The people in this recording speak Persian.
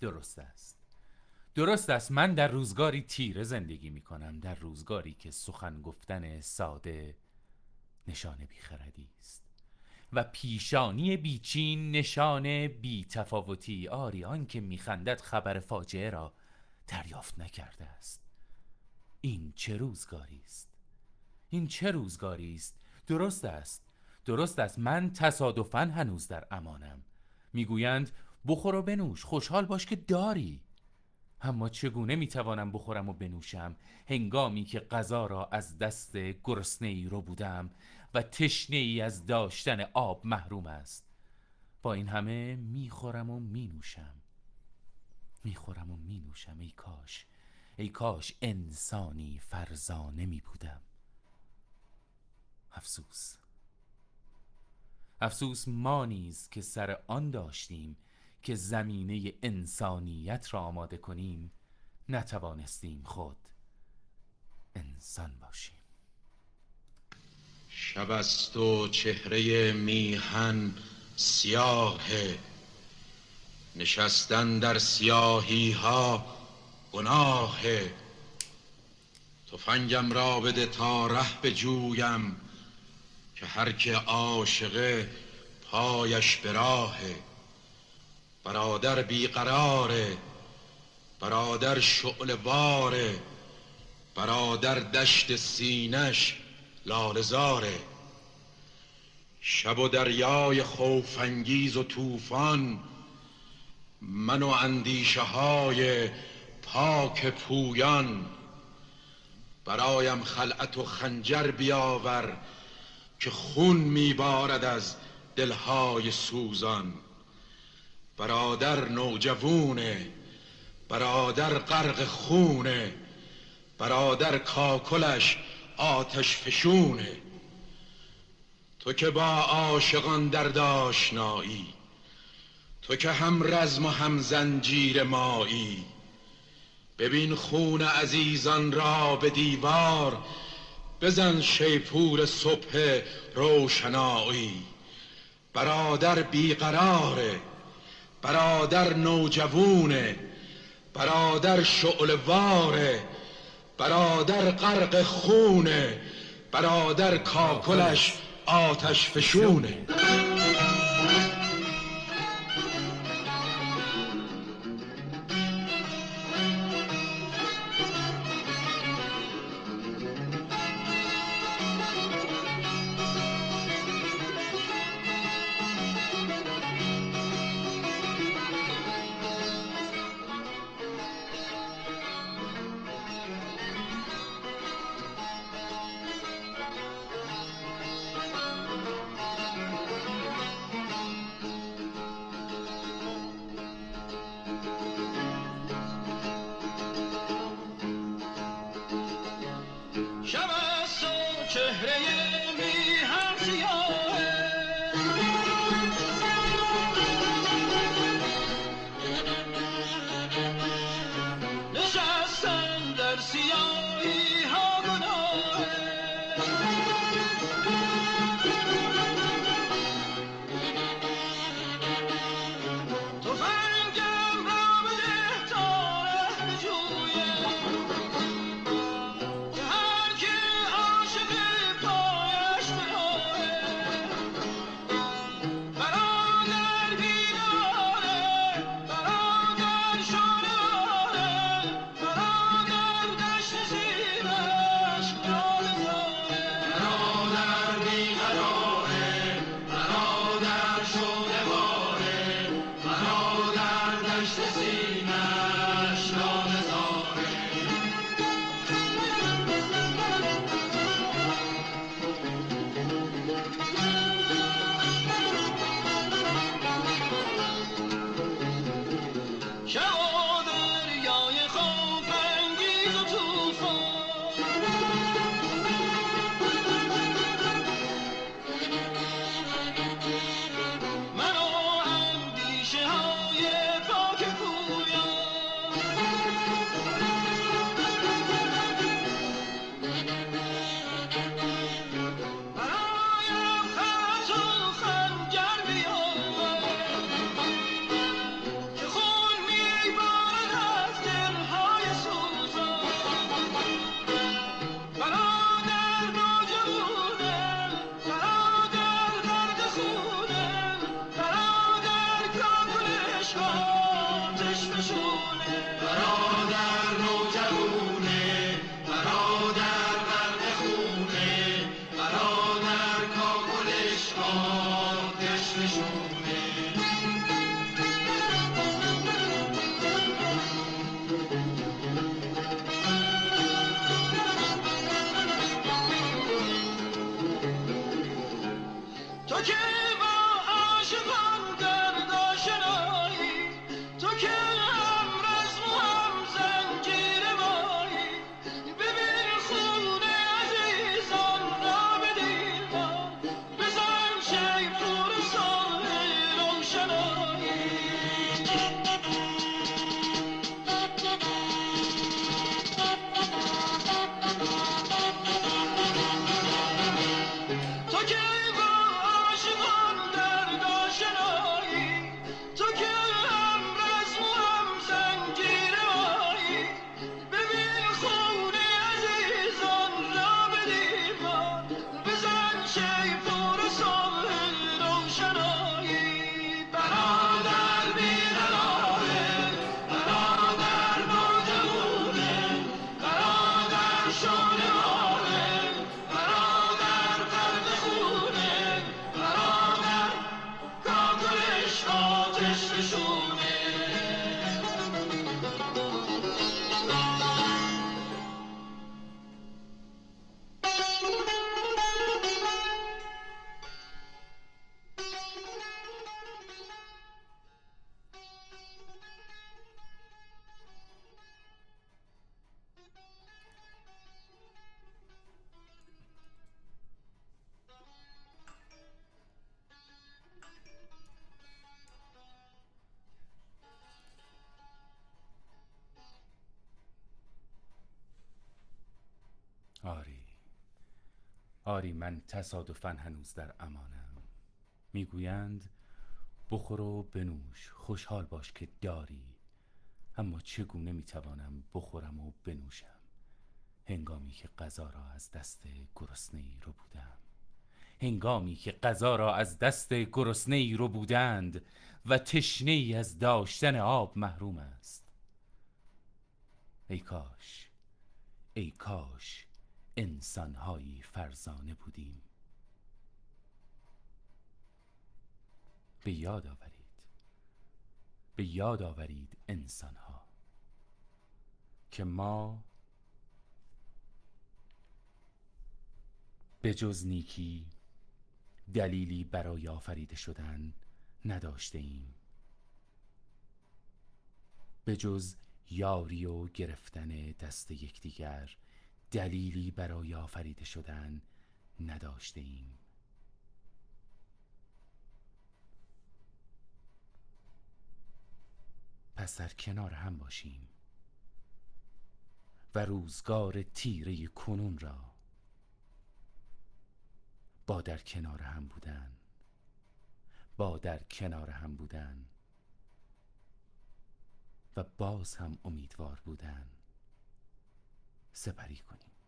درست است. درست است. من در روزگاری تیره زندگی می کنم در روزگاری که سخن گفتن ساده نشانه بیخردی است. و پیشانی بیچین نشانه بی تفاوتی آریان که میخندد خبر فاجعه را دریافت نکرده است. این چه روزگاری است؟ این چه روزگاری است؟ درست است. درست است. من تصادفا هنوز در امانم. می‌گویند بخور و بنوش. خوشحال باش که داری. اما چگونه می‌توانم بخورم و بنوشم؟ هنگامی که غذا را از دست گرسنه ای رو بودم و تشنه ای از داشتن آب محروم است. با این همه می‌خورم و مینوشم. می‌خورم و مینوشم ای کاش. ای کاش انسانی فرزانه می بودم افسوس. افسوس ما نیز که سر آن داشتیم که زمینه انسانیت را آماده کنیم نتوانستیم خود انسان باشیم. شب است و چهره میهن سیاه نشستن در سیاهی ها گناه. تفنگم را بده تا ره جویم که هر که عاشقه پایش به راهه برادر بیقراره برادر شعل باره برادر دشت سینش لالزاره شب و دریای خوفانگیز و طوفان من و اندیشه های پاک پویان. برایم خلعت و خنجر بیاور که خون میبارد از دلهای سوزان. برادر نوجوونه برادر غرق خونه برادر کاکلش آتش فشونه. تو که با عاشقان در داشنایی تو که هم رزم و هم زنجیر مایی. ببین خون عزیزان را به دیوار بزن شیپور صبح روشنایی. برادر بیقراره برادر نوجوونه برادر شعلواره برادر غرق خونه برادر کاکلش آتش فشونه. شب از چهره Christmas آری. آری من تصادفا هنوز در امانم. می‌گویند بخور و بنوش خوشحال باش که داری. اما چگونه می‌توانم بخورم و بنوشم؟ هنگامی که غذا را از دست گرسنه ای رو بودم. هنگامی که غذا را از دست گرسنه ای رو بودند و تشنه ای از داشتن آب محروم است. ای کاش ای کاش انسانهایی فرزانه بودیم. به یاد آورید. به یاد آورید انسانها. که ما به جز نیکی دلیلی برای آفریده شدن نداشته ایم به جز یاری و گرفتن دست یکدیگر دلیلی برای آفریده شدن نداشته ایم پس در کنار هم باشیم و روزگار تیره کنون را با در کنار هم بودن با در کنار هم بودن و باز هم امیدوار بودن. سپری کنیم.